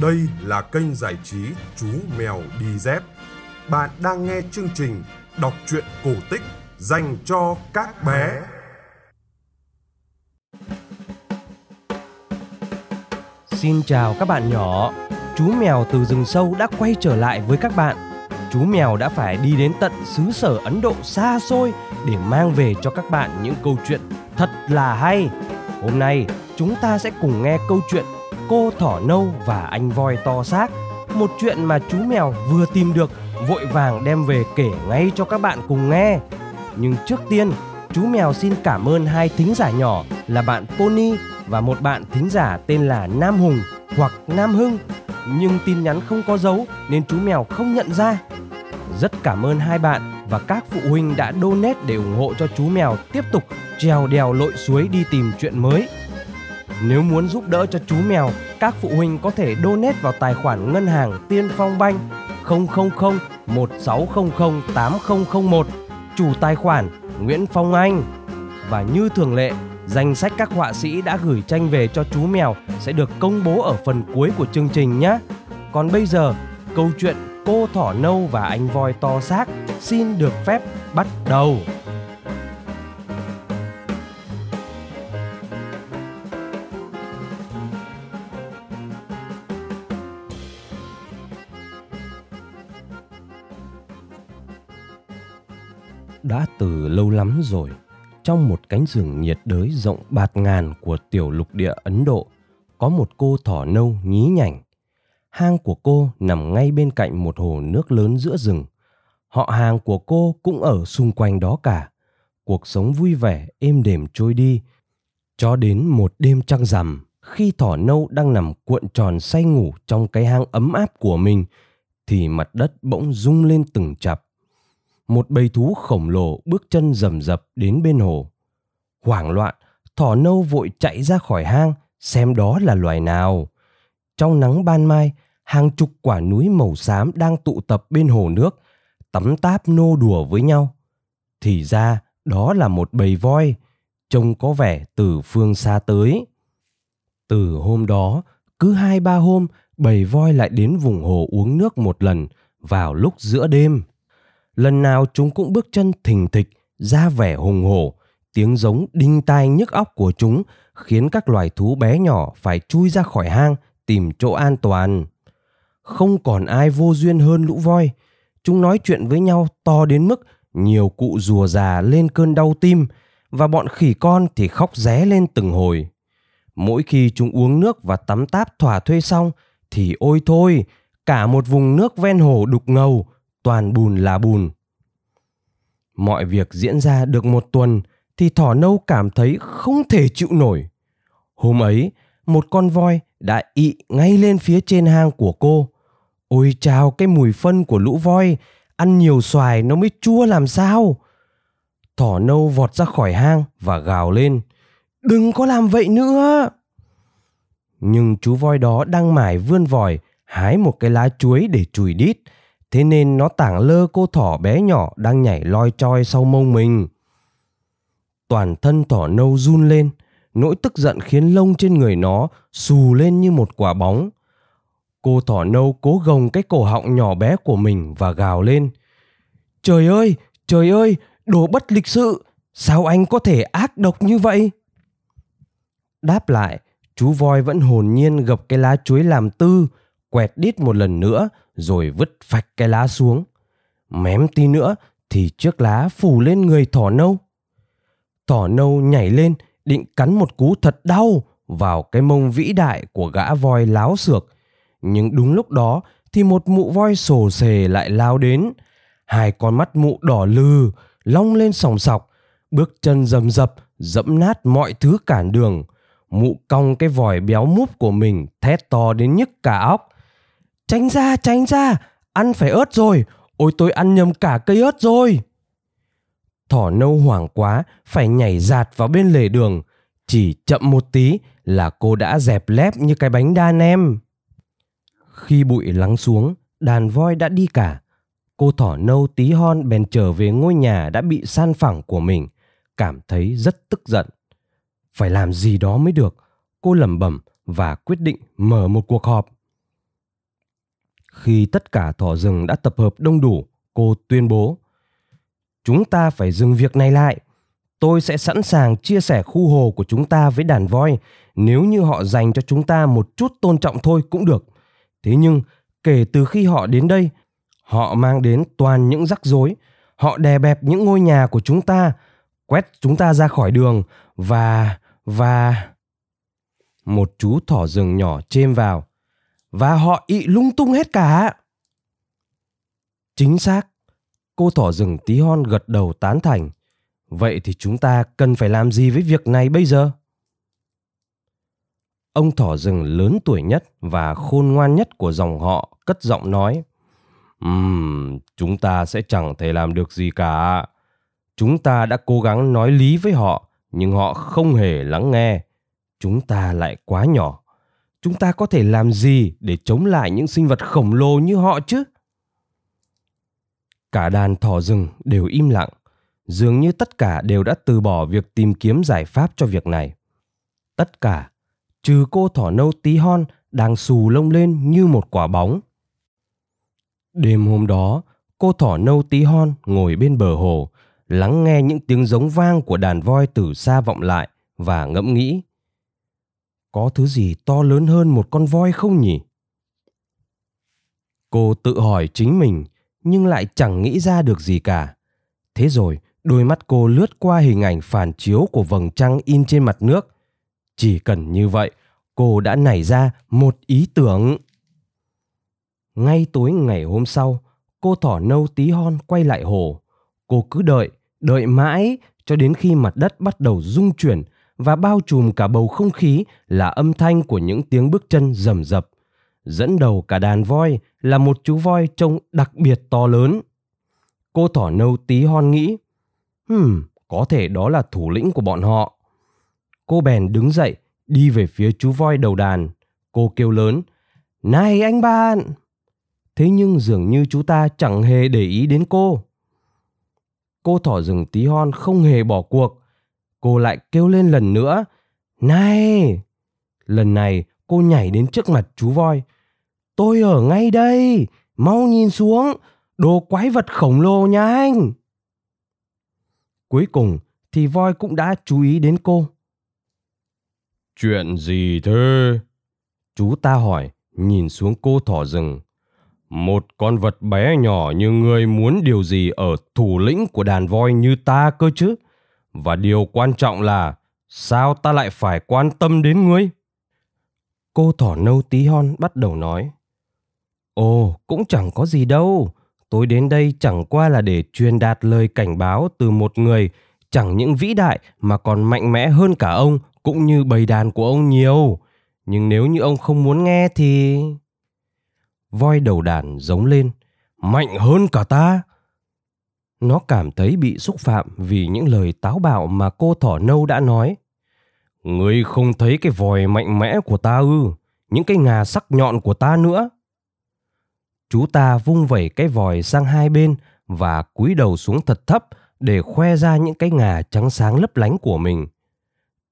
Đây là kênh giải trí Chú Mèo Đi Dép. Bạn đang nghe chương trình đọc truyện cổ tích dành cho các bé. Xin chào các bạn nhỏ. Chú mèo từ rừng sâu đã quay trở lại với các bạn. Chú mèo đã phải đi đến tận xứ sở Ấn Độ xa xôi để mang về cho các bạn những câu chuyện thật là hay. Hôm nay, chúng ta sẽ cùng nghe câu chuyện Cô thỏ nâu và anh voi to xác. Một chuyện mà chú mèo vừa tìm được vội vàng đem về kể ngay cho các bạn cùng nghe. Nhưng trước tiên, chú mèo xin cảm ơn hai thính giả nhỏ là bạn Pony và một bạn thính giả tên là Nam Hùng hoặc Nam Hưng. Nhưng tin nhắn không có dấu nên chú mèo không nhận ra. Rất cảm ơn hai bạn và các phụ huynh đã donate để ủng hộ cho chú mèo tiếp tục trèo đèo lội suối đi tìm chuyện mới. Nếu muốn giúp đỡ cho chú mèo, các phụ huynh có thể donate vào tài khoản ngân hàng Tiên Phong Banh 000 1600 8001 chủ tài khoản Nguyễn Phong Anh. Và như thường lệ, danh sách các họa sĩ đã gửi tranh về cho chú mèo sẽ được công bố ở phần cuối của chương trình nhé. Còn bây giờ, câu chuyện cô thỏ nâu và anh voi to xác xin được phép bắt đầu. Lắm rồi, trong một cánh rừng nhiệt đới rộng bạt ngàn của tiểu lục địa Ấn Độ, có một cô thỏ nâu nhí nhảnh. Hang của cô nằm ngay bên cạnh một hồ nước lớn giữa rừng. Họ hàng của cô cũng ở xung quanh đó cả. Cuộc sống vui vẻ, êm đềm trôi đi. Cho đến một đêm trăng rằm, khi thỏ nâu đang nằm cuộn tròn say ngủ trong cái hang ấm áp của mình, thì mặt đất bỗng rung lên từng chập một bầy thú khổng lồ bước chân rầm rập đến bên hồ. Hoảng loạn, thỏ nâu vội chạy ra khỏi hang xem đó là loài nào. Trong nắng ban mai, hàng chục quả núi màu xám đang tụ tập bên hồ nước, tắm táp nô đùa với nhau. Thì ra đó là một bầy voi, trông có vẻ từ phương xa tới. Từ hôm đó, cứ hai ba hôm, bầy voi lại đến vùng hồ uống nước một lần vào lúc giữa đêm lần nào chúng cũng bước chân thình thịch, ra vẻ hùng hổ. Tiếng giống đinh tai nhức óc của chúng khiến các loài thú bé nhỏ phải chui ra khỏi hang, tìm chỗ an toàn. Không còn ai vô duyên hơn lũ voi. Chúng nói chuyện với nhau to đến mức nhiều cụ rùa già lên cơn đau tim và bọn khỉ con thì khóc ré lên từng hồi. Mỗi khi chúng uống nước và tắm táp thỏa thuê xong thì ôi thôi, cả một vùng nước ven hồ đục ngầu toàn bùn là bùn. Mọi việc diễn ra được một tuần thì thỏ nâu cảm thấy không thể chịu nổi. Hôm ấy, một con voi đã ị ngay lên phía trên hang của cô. Ôi chào cái mùi phân của lũ voi, ăn nhiều xoài nó mới chua làm sao. Thỏ nâu vọt ra khỏi hang và gào lên. Đừng có làm vậy nữa. Nhưng chú voi đó đang mải vươn vòi, hái một cái lá chuối để chùi đít thế nên nó tảng lơ cô thỏ bé nhỏ đang nhảy loi choi sau mông mình. Toàn thân thỏ nâu run lên, nỗi tức giận khiến lông trên người nó xù lên như một quả bóng. Cô thỏ nâu cố gồng cái cổ họng nhỏ bé của mình và gào lên. Trời ơi, trời ơi, đồ bất lịch sự, sao anh có thể ác độc như vậy? Đáp lại, chú voi vẫn hồn nhiên gập cái lá chuối làm tư, quẹt đít một lần nữa rồi vứt phạch cái lá xuống. Mém tí nữa thì chiếc lá phủ lên người thỏ nâu. Thỏ nâu nhảy lên định cắn một cú thật đau vào cái mông vĩ đại của gã voi láo xược. Nhưng đúng lúc đó thì một mụ voi sồ sề lại lao đến. Hai con mắt mụ đỏ lừ, long lên sòng sọc, bước chân rầm rập, dẫm nát mọi thứ cản đường. Mụ cong cái vòi béo múp của mình thét to đến nhức cả óc. Tránh ra, tránh ra, ăn phải ớt rồi, ôi tôi ăn nhầm cả cây ớt rồi. Thỏ nâu hoảng quá, phải nhảy giạt vào bên lề đường. Chỉ chậm một tí là cô đã dẹp lép như cái bánh đa nem. Khi bụi lắng xuống, đàn voi đã đi cả. Cô thỏ nâu tí hon bèn trở về ngôi nhà đã bị san phẳng của mình, cảm thấy rất tức giận. Phải làm gì đó mới được, cô lẩm bẩm và quyết định mở một cuộc họp. Khi tất cả thỏ rừng đã tập hợp đông đủ, cô tuyên bố Chúng ta phải dừng việc này lại. Tôi sẽ sẵn sàng chia sẻ khu hồ của chúng ta với đàn voi nếu như họ dành cho chúng ta một chút tôn trọng thôi cũng được. Thế nhưng kể từ khi họ đến đây, họ mang đến toàn những rắc rối. Họ đè bẹp những ngôi nhà của chúng ta, quét chúng ta ra khỏi đường và và một chú thỏ rừng nhỏ chêm vào và họ ị lung tung hết cả chính xác cô thỏ rừng tí hon gật đầu tán thành vậy thì chúng ta cần phải làm gì với việc này bây giờ ông thỏ rừng lớn tuổi nhất và khôn ngoan nhất của dòng họ cất giọng nói Ừm, um, chúng ta sẽ chẳng thể làm được gì cả. Chúng ta đã cố gắng nói lý với họ, nhưng họ không hề lắng nghe. Chúng ta lại quá nhỏ. Chúng ta có thể làm gì để chống lại những sinh vật khổng lồ như họ chứ? Cả đàn thỏ rừng đều im lặng, dường như tất cả đều đã từ bỏ việc tìm kiếm giải pháp cho việc này. Tất cả, trừ cô thỏ nâu tí hon đang xù lông lên như một quả bóng. Đêm hôm đó, cô thỏ nâu tí hon ngồi bên bờ hồ, lắng nghe những tiếng giống vang của đàn voi từ xa vọng lại và ngẫm nghĩ. Có thứ gì to lớn hơn một con voi không nhỉ? Cô tự hỏi chính mình nhưng lại chẳng nghĩ ra được gì cả. Thế rồi, đôi mắt cô lướt qua hình ảnh phản chiếu của vầng trăng in trên mặt nước. Chỉ cần như vậy, cô đã nảy ra một ý tưởng. Ngay tối ngày hôm sau, cô thỏ nâu tí hon quay lại hồ. Cô cứ đợi, đợi mãi cho đến khi mặt đất bắt đầu rung chuyển và bao trùm cả bầu không khí là âm thanh của những tiếng bước chân rầm rập. Dẫn đầu cả đàn voi là một chú voi trông đặc biệt to lớn. Cô thỏ nâu tí hon nghĩ, hmm, có thể đó là thủ lĩnh của bọn họ. Cô bèn đứng dậy, đi về phía chú voi đầu đàn. Cô kêu lớn, này anh bạn! Thế nhưng dường như chú ta chẳng hề để ý đến cô. Cô thỏ rừng tí hon không hề bỏ cuộc. Cô lại kêu lên lần nữa, này! Lần này cô nhảy đến trước mặt chú voi. Tôi ở ngay đây, mau nhìn xuống, đồ quái vật khổng lồ nha anh. Cuối cùng thì voi cũng đã chú ý đến cô. Chuyện gì thế? Chú ta hỏi, nhìn xuống cô thỏ rừng. Một con vật bé nhỏ như ngươi muốn điều gì ở thủ lĩnh của đàn voi như ta cơ chứ? Và điều quan trọng là sao ta lại phải quan tâm đến ngươi? Cô thỏ nâu tí hon bắt đầu nói. Ồ, cũng chẳng có gì đâu. Tôi đến đây chẳng qua là để truyền đạt lời cảnh báo từ một người chẳng những vĩ đại mà còn mạnh mẽ hơn cả ông cũng như bầy đàn của ông nhiều. Nhưng nếu như ông không muốn nghe thì... Voi đầu đàn giống lên. Mạnh hơn cả ta. Nó cảm thấy bị xúc phạm vì những lời táo bạo mà cô thỏ nâu đã nói. Ngươi không thấy cái vòi mạnh mẽ của ta ư? Những cái ngà sắc nhọn của ta nữa. Chú ta vung vẩy cái vòi sang hai bên và cúi đầu xuống thật thấp để khoe ra những cái ngà trắng sáng lấp lánh của mình.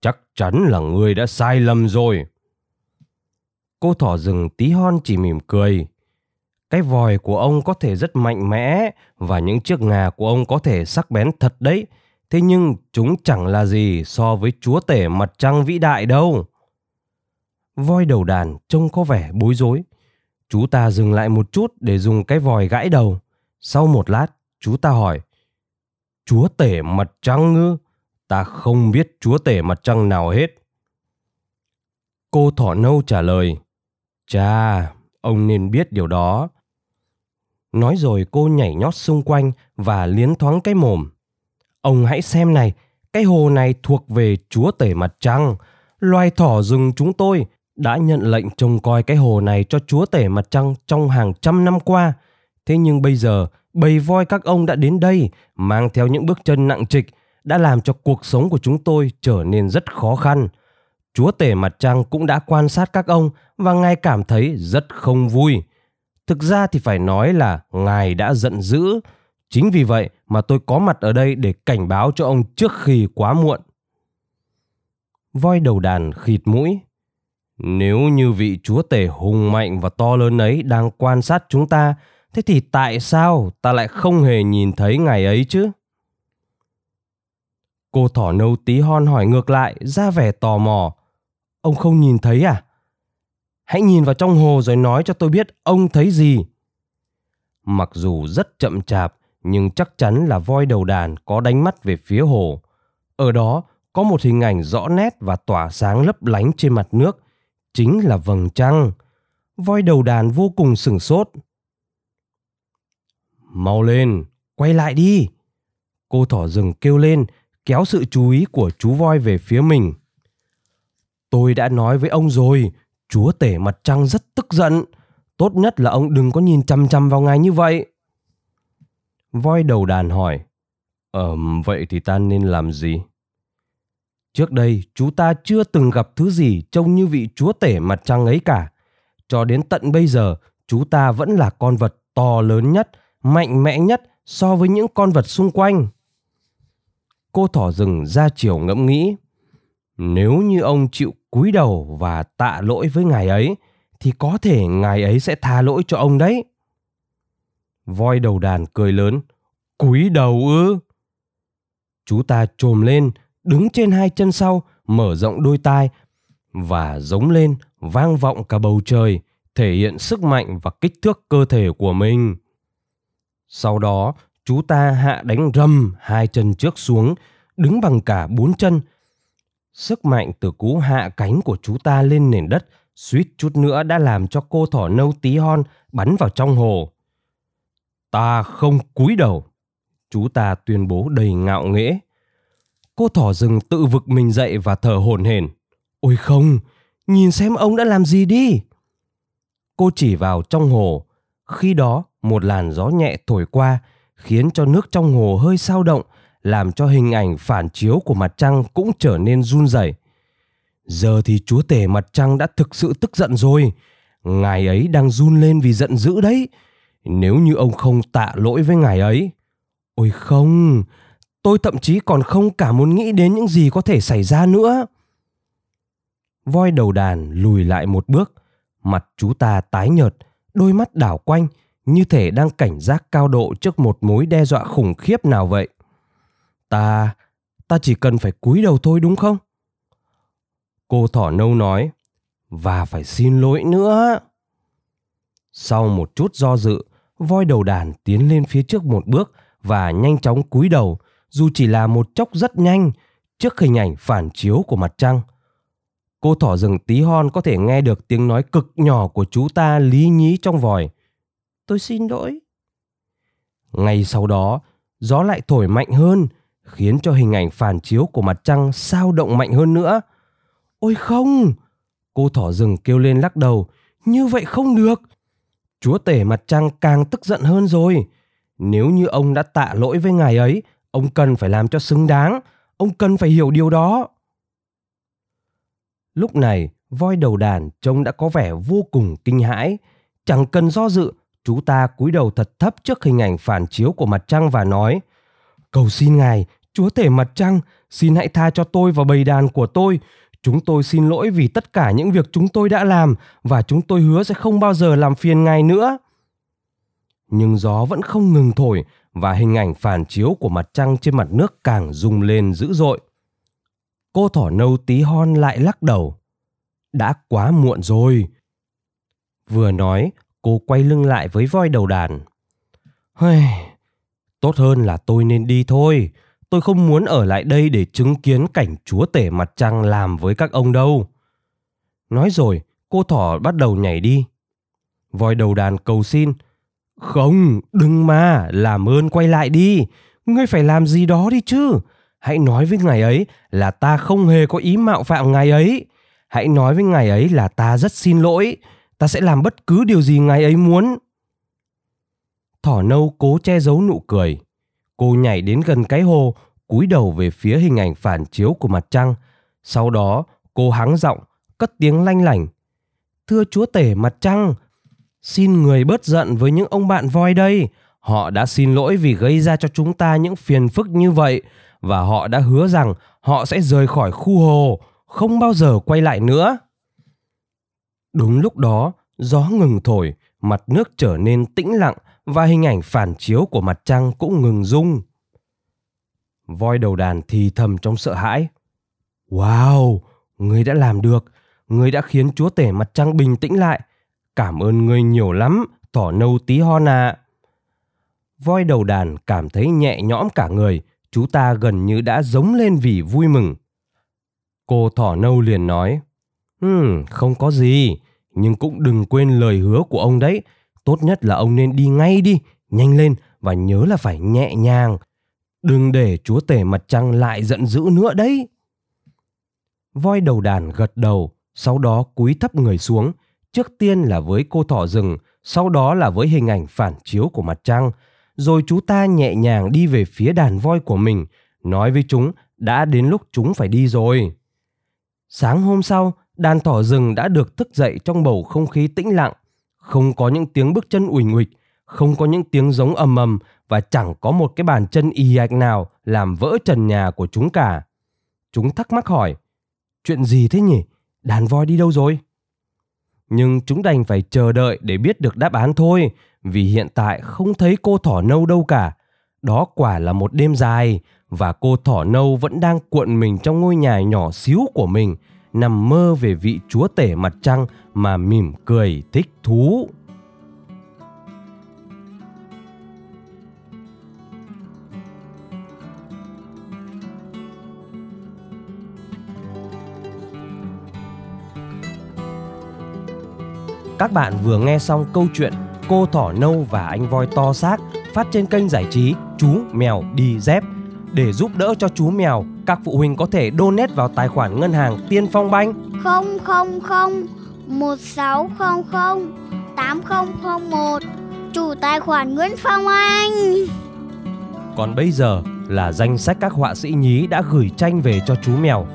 Chắc chắn là ngươi đã sai lầm rồi. Cô thỏ rừng tí hon chỉ mỉm cười. Cái vòi của ông có thể rất mạnh mẽ và những chiếc ngà của ông có thể sắc bén thật đấy. Thế nhưng chúng chẳng là gì so với chúa tể mặt trăng vĩ đại đâu. Voi đầu đàn trông có vẻ bối rối. Chú ta dừng lại một chút để dùng cái vòi gãi đầu. Sau một lát, chú ta hỏi. Chúa tể mặt trăng ngư? Ta không biết chúa tể mặt trăng nào hết. Cô thỏ nâu trả lời. Chà, ông nên biết điều đó. Nói rồi cô nhảy nhót xung quanh và liến thoáng cái mồm. Ông hãy xem này, cái hồ này thuộc về chúa tể mặt trăng. Loài thỏ rừng chúng tôi đã nhận lệnh trông coi cái hồ này cho chúa tể mặt trăng trong hàng trăm năm qua. Thế nhưng bây giờ, bầy voi các ông đã đến đây, mang theo những bước chân nặng trịch, đã làm cho cuộc sống của chúng tôi trở nên rất khó khăn. Chúa tể mặt trăng cũng đã quan sát các ông và ngài cảm thấy rất không vui. Thực ra thì phải nói là ngài đã giận dữ. Chính vì vậy mà tôi có mặt ở đây để cảnh báo cho ông trước khi quá muộn. Voi đầu đàn khịt mũi. Nếu như vị chúa tể hùng mạnh và to lớn ấy đang quan sát chúng ta, thế thì tại sao ta lại không hề nhìn thấy ngài ấy chứ? Cô thỏ nâu tí hon hỏi ngược lại, ra vẻ tò mò. Ông không nhìn thấy à? Hãy nhìn vào trong hồ rồi nói cho tôi biết ông thấy gì. Mặc dù rất chậm chạp, nhưng chắc chắn là voi đầu đàn có đánh mắt về phía hồ. Ở đó có một hình ảnh rõ nét và tỏa sáng lấp lánh trên mặt nước, chính là vầng trăng. Voi đầu đàn vô cùng sửng sốt. Mau lên, quay lại đi. Cô thỏ rừng kêu lên, kéo sự chú ý của chú voi về phía mình. Tôi đã nói với ông rồi, chúa tể mặt trăng rất tức giận. Tốt nhất là ông đừng có nhìn chăm chăm vào ngài như vậy. Voi đầu đàn hỏi, Ờ, vậy thì ta nên làm gì? Trước đây, chú ta chưa từng gặp thứ gì trông như vị chúa tể mặt trăng ấy cả. Cho đến tận bây giờ, chú ta vẫn là con vật to lớn nhất, mạnh mẽ nhất so với những con vật xung quanh. Cô thỏ rừng ra chiều ngẫm nghĩ. Nếu như ông chịu cúi đầu và tạ lỗi với ngài ấy, thì có thể ngài ấy sẽ tha lỗi cho ông đấy. Voi đầu đàn cười lớn. Cúi đầu ư? Chú ta trồm lên, đứng trên hai chân sau, mở rộng đôi tai và giống lên vang vọng cả bầu trời, thể hiện sức mạnh và kích thước cơ thể của mình. Sau đó, chú ta hạ đánh rầm hai chân trước xuống, đứng bằng cả bốn chân. Sức mạnh từ cú hạ cánh của chú ta lên nền đất suýt chút nữa đã làm cho cô thỏ nâu tí hon bắn vào trong hồ. Ta không cúi đầu, chú ta tuyên bố đầy ngạo nghễ. Cô thỏ rừng tự vực mình dậy và thở hổn hển. Ôi không, nhìn xem ông đã làm gì đi. Cô chỉ vào trong hồ. Khi đó, một làn gió nhẹ thổi qua, khiến cho nước trong hồ hơi sao động, làm cho hình ảnh phản chiếu của mặt trăng cũng trở nên run rẩy. Giờ thì chúa tể mặt trăng đã thực sự tức giận rồi. Ngài ấy đang run lên vì giận dữ đấy. Nếu như ông không tạ lỗi với ngài ấy. Ôi không, tôi thậm chí còn không cả muốn nghĩ đến những gì có thể xảy ra nữa. Voi đầu đàn lùi lại một bước, mặt chú ta tái nhợt, đôi mắt đảo quanh như thể đang cảnh giác cao độ trước một mối đe dọa khủng khiếp nào vậy. Ta, ta chỉ cần phải cúi đầu thôi đúng không? Cô thỏ nâu nói, và phải xin lỗi nữa. Sau một chút do dự, voi đầu đàn tiến lên phía trước một bước và nhanh chóng cúi đầu, dù chỉ là một chốc rất nhanh, trước hình ảnh phản chiếu của mặt trăng. Cô thỏ rừng tí hon có thể nghe được tiếng nói cực nhỏ của chú ta lý nhí trong vòi. Tôi xin lỗi. Ngay sau đó, gió lại thổi mạnh hơn, khiến cho hình ảnh phản chiếu của mặt trăng sao động mạnh hơn nữa. Ôi không! Cô thỏ rừng kêu lên lắc đầu. Như vậy không được. Chúa tể mặt trăng càng tức giận hơn rồi. Nếu như ông đã tạ lỗi với ngài ấy, ông cần phải làm cho xứng đáng. Ông cần phải hiểu điều đó. Lúc này, voi đầu đàn trông đã có vẻ vô cùng kinh hãi. Chẳng cần do dự, chú ta cúi đầu thật thấp trước hình ảnh phản chiếu của mặt trăng và nói Cầu xin ngài, chúa thể mặt trăng, xin hãy tha cho tôi và bầy đàn của tôi. Chúng tôi xin lỗi vì tất cả những việc chúng tôi đã làm và chúng tôi hứa sẽ không bao giờ làm phiền ngài nữa. Nhưng gió vẫn không ngừng thổi và hình ảnh phản chiếu của mặt trăng trên mặt nước càng rung lên dữ dội. Cô thỏ nâu tí hon lại lắc đầu. Đã quá muộn rồi. Vừa nói, cô quay lưng lại với voi đầu đàn. Hây, tốt hơn là tôi nên đi thôi tôi không muốn ở lại đây để chứng kiến cảnh chúa tể mặt trăng làm với các ông đâu. Nói rồi, cô thỏ bắt đầu nhảy đi. Voi đầu đàn cầu xin. Không, đừng mà, làm ơn quay lại đi. Ngươi phải làm gì đó đi chứ. Hãy nói với ngài ấy là ta không hề có ý mạo phạm ngài ấy. Hãy nói với ngài ấy là ta rất xin lỗi. Ta sẽ làm bất cứ điều gì ngài ấy muốn. Thỏ nâu cố che giấu nụ cười. Cô nhảy đến gần cái hồ, cúi đầu về phía hình ảnh phản chiếu của mặt trăng. Sau đó, cô hắng giọng, cất tiếng lanh lảnh. Thưa chúa tể mặt trăng, xin người bớt giận với những ông bạn voi đây. Họ đã xin lỗi vì gây ra cho chúng ta những phiền phức như vậy và họ đã hứa rằng họ sẽ rời khỏi khu hồ, không bao giờ quay lại nữa. Đúng lúc đó, gió ngừng thổi, mặt nước trở nên tĩnh lặng và hình ảnh phản chiếu của mặt trăng cũng ngừng rung. Voi đầu đàn thì thầm trong sợ hãi. Wow, người đã làm được, người đã khiến chúa tể mặt trăng bình tĩnh lại. Cảm ơn người nhiều lắm, thỏ nâu tí hon à. Voi đầu đàn cảm thấy nhẹ nhõm cả người, chú ta gần như đã giống lên vì vui mừng. Cô thỏ nâu liền nói, Hmm, không có gì, nhưng cũng đừng quên lời hứa của ông đấy. Tốt nhất là ông nên đi ngay đi, nhanh lên và nhớ là phải nhẹ nhàng. Đừng để chúa tể mặt trăng lại giận dữ nữa đấy. Voi đầu đàn gật đầu, sau đó cúi thấp người xuống, trước tiên là với cô thỏ rừng, sau đó là với hình ảnh phản chiếu của mặt trăng, rồi chú ta nhẹ nhàng đi về phía đàn voi của mình, nói với chúng đã đến lúc chúng phải đi rồi. Sáng hôm sau, đàn thỏ rừng đã được thức dậy trong bầu không khí tĩnh lặng, không có những tiếng bước chân ủi nguịch, không có những tiếng giống ầm ầm và chẳng có một cái bàn chân y ạch nào làm vỡ trần nhà của chúng cả. Chúng thắc mắc hỏi, chuyện gì thế nhỉ? Đàn voi đi đâu rồi? Nhưng chúng đành phải chờ đợi để biết được đáp án thôi, vì hiện tại không thấy cô thỏ nâu đâu cả. Đó quả là một đêm dài và cô thỏ nâu vẫn đang cuộn mình trong ngôi nhà nhỏ xíu của mình, nằm mơ về vị chúa tể mặt trăng mà mỉm cười thích thú. Các bạn vừa nghe xong câu chuyện Cô thỏ nâu và anh voi to xác phát trên kênh giải trí Chú mèo đi dép. Để giúp đỡ cho chú mèo, các phụ huynh có thể donate vào tài khoản ngân hàng Tiên Phong Banh 000 1600 8001 Chủ tài khoản Nguyễn Phong Anh Còn bây giờ là danh sách các họa sĩ nhí đã gửi tranh về cho chú mèo.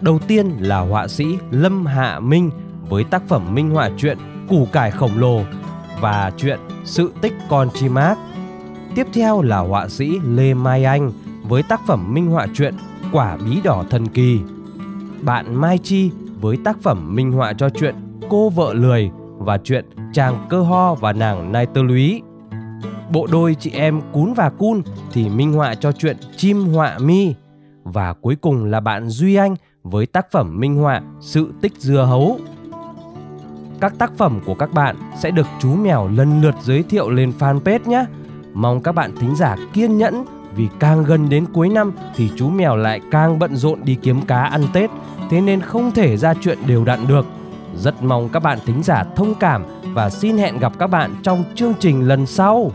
Đầu tiên là họa sĩ Lâm Hạ Minh với tác phẩm minh họa truyện Củ cải khổng lồ và chuyện Sự tích con chim ác. Tiếp theo là họa sĩ Lê Mai Anh với tác phẩm minh họa truyện Quả bí đỏ thần kỳ. Bạn Mai Chi với tác phẩm minh họa cho chuyện Cô vợ lười và chuyện Chàng cơ ho và nàng nai tơ lúy. Bộ đôi chị em Cún và Cun thì minh họa cho chuyện Chim họa mi. Và cuối cùng là bạn Duy Anh với tác phẩm minh họa Sự tích dưa hấu. Các tác phẩm của các bạn sẽ được chú mèo lần lượt giới thiệu lên fanpage nhé. Mong các bạn thính giả kiên nhẫn vì càng gần đến cuối năm thì chú mèo lại càng bận rộn đi kiếm cá ăn Tết, thế nên không thể ra chuyện đều đặn được. Rất mong các bạn thính giả thông cảm và xin hẹn gặp các bạn trong chương trình lần sau.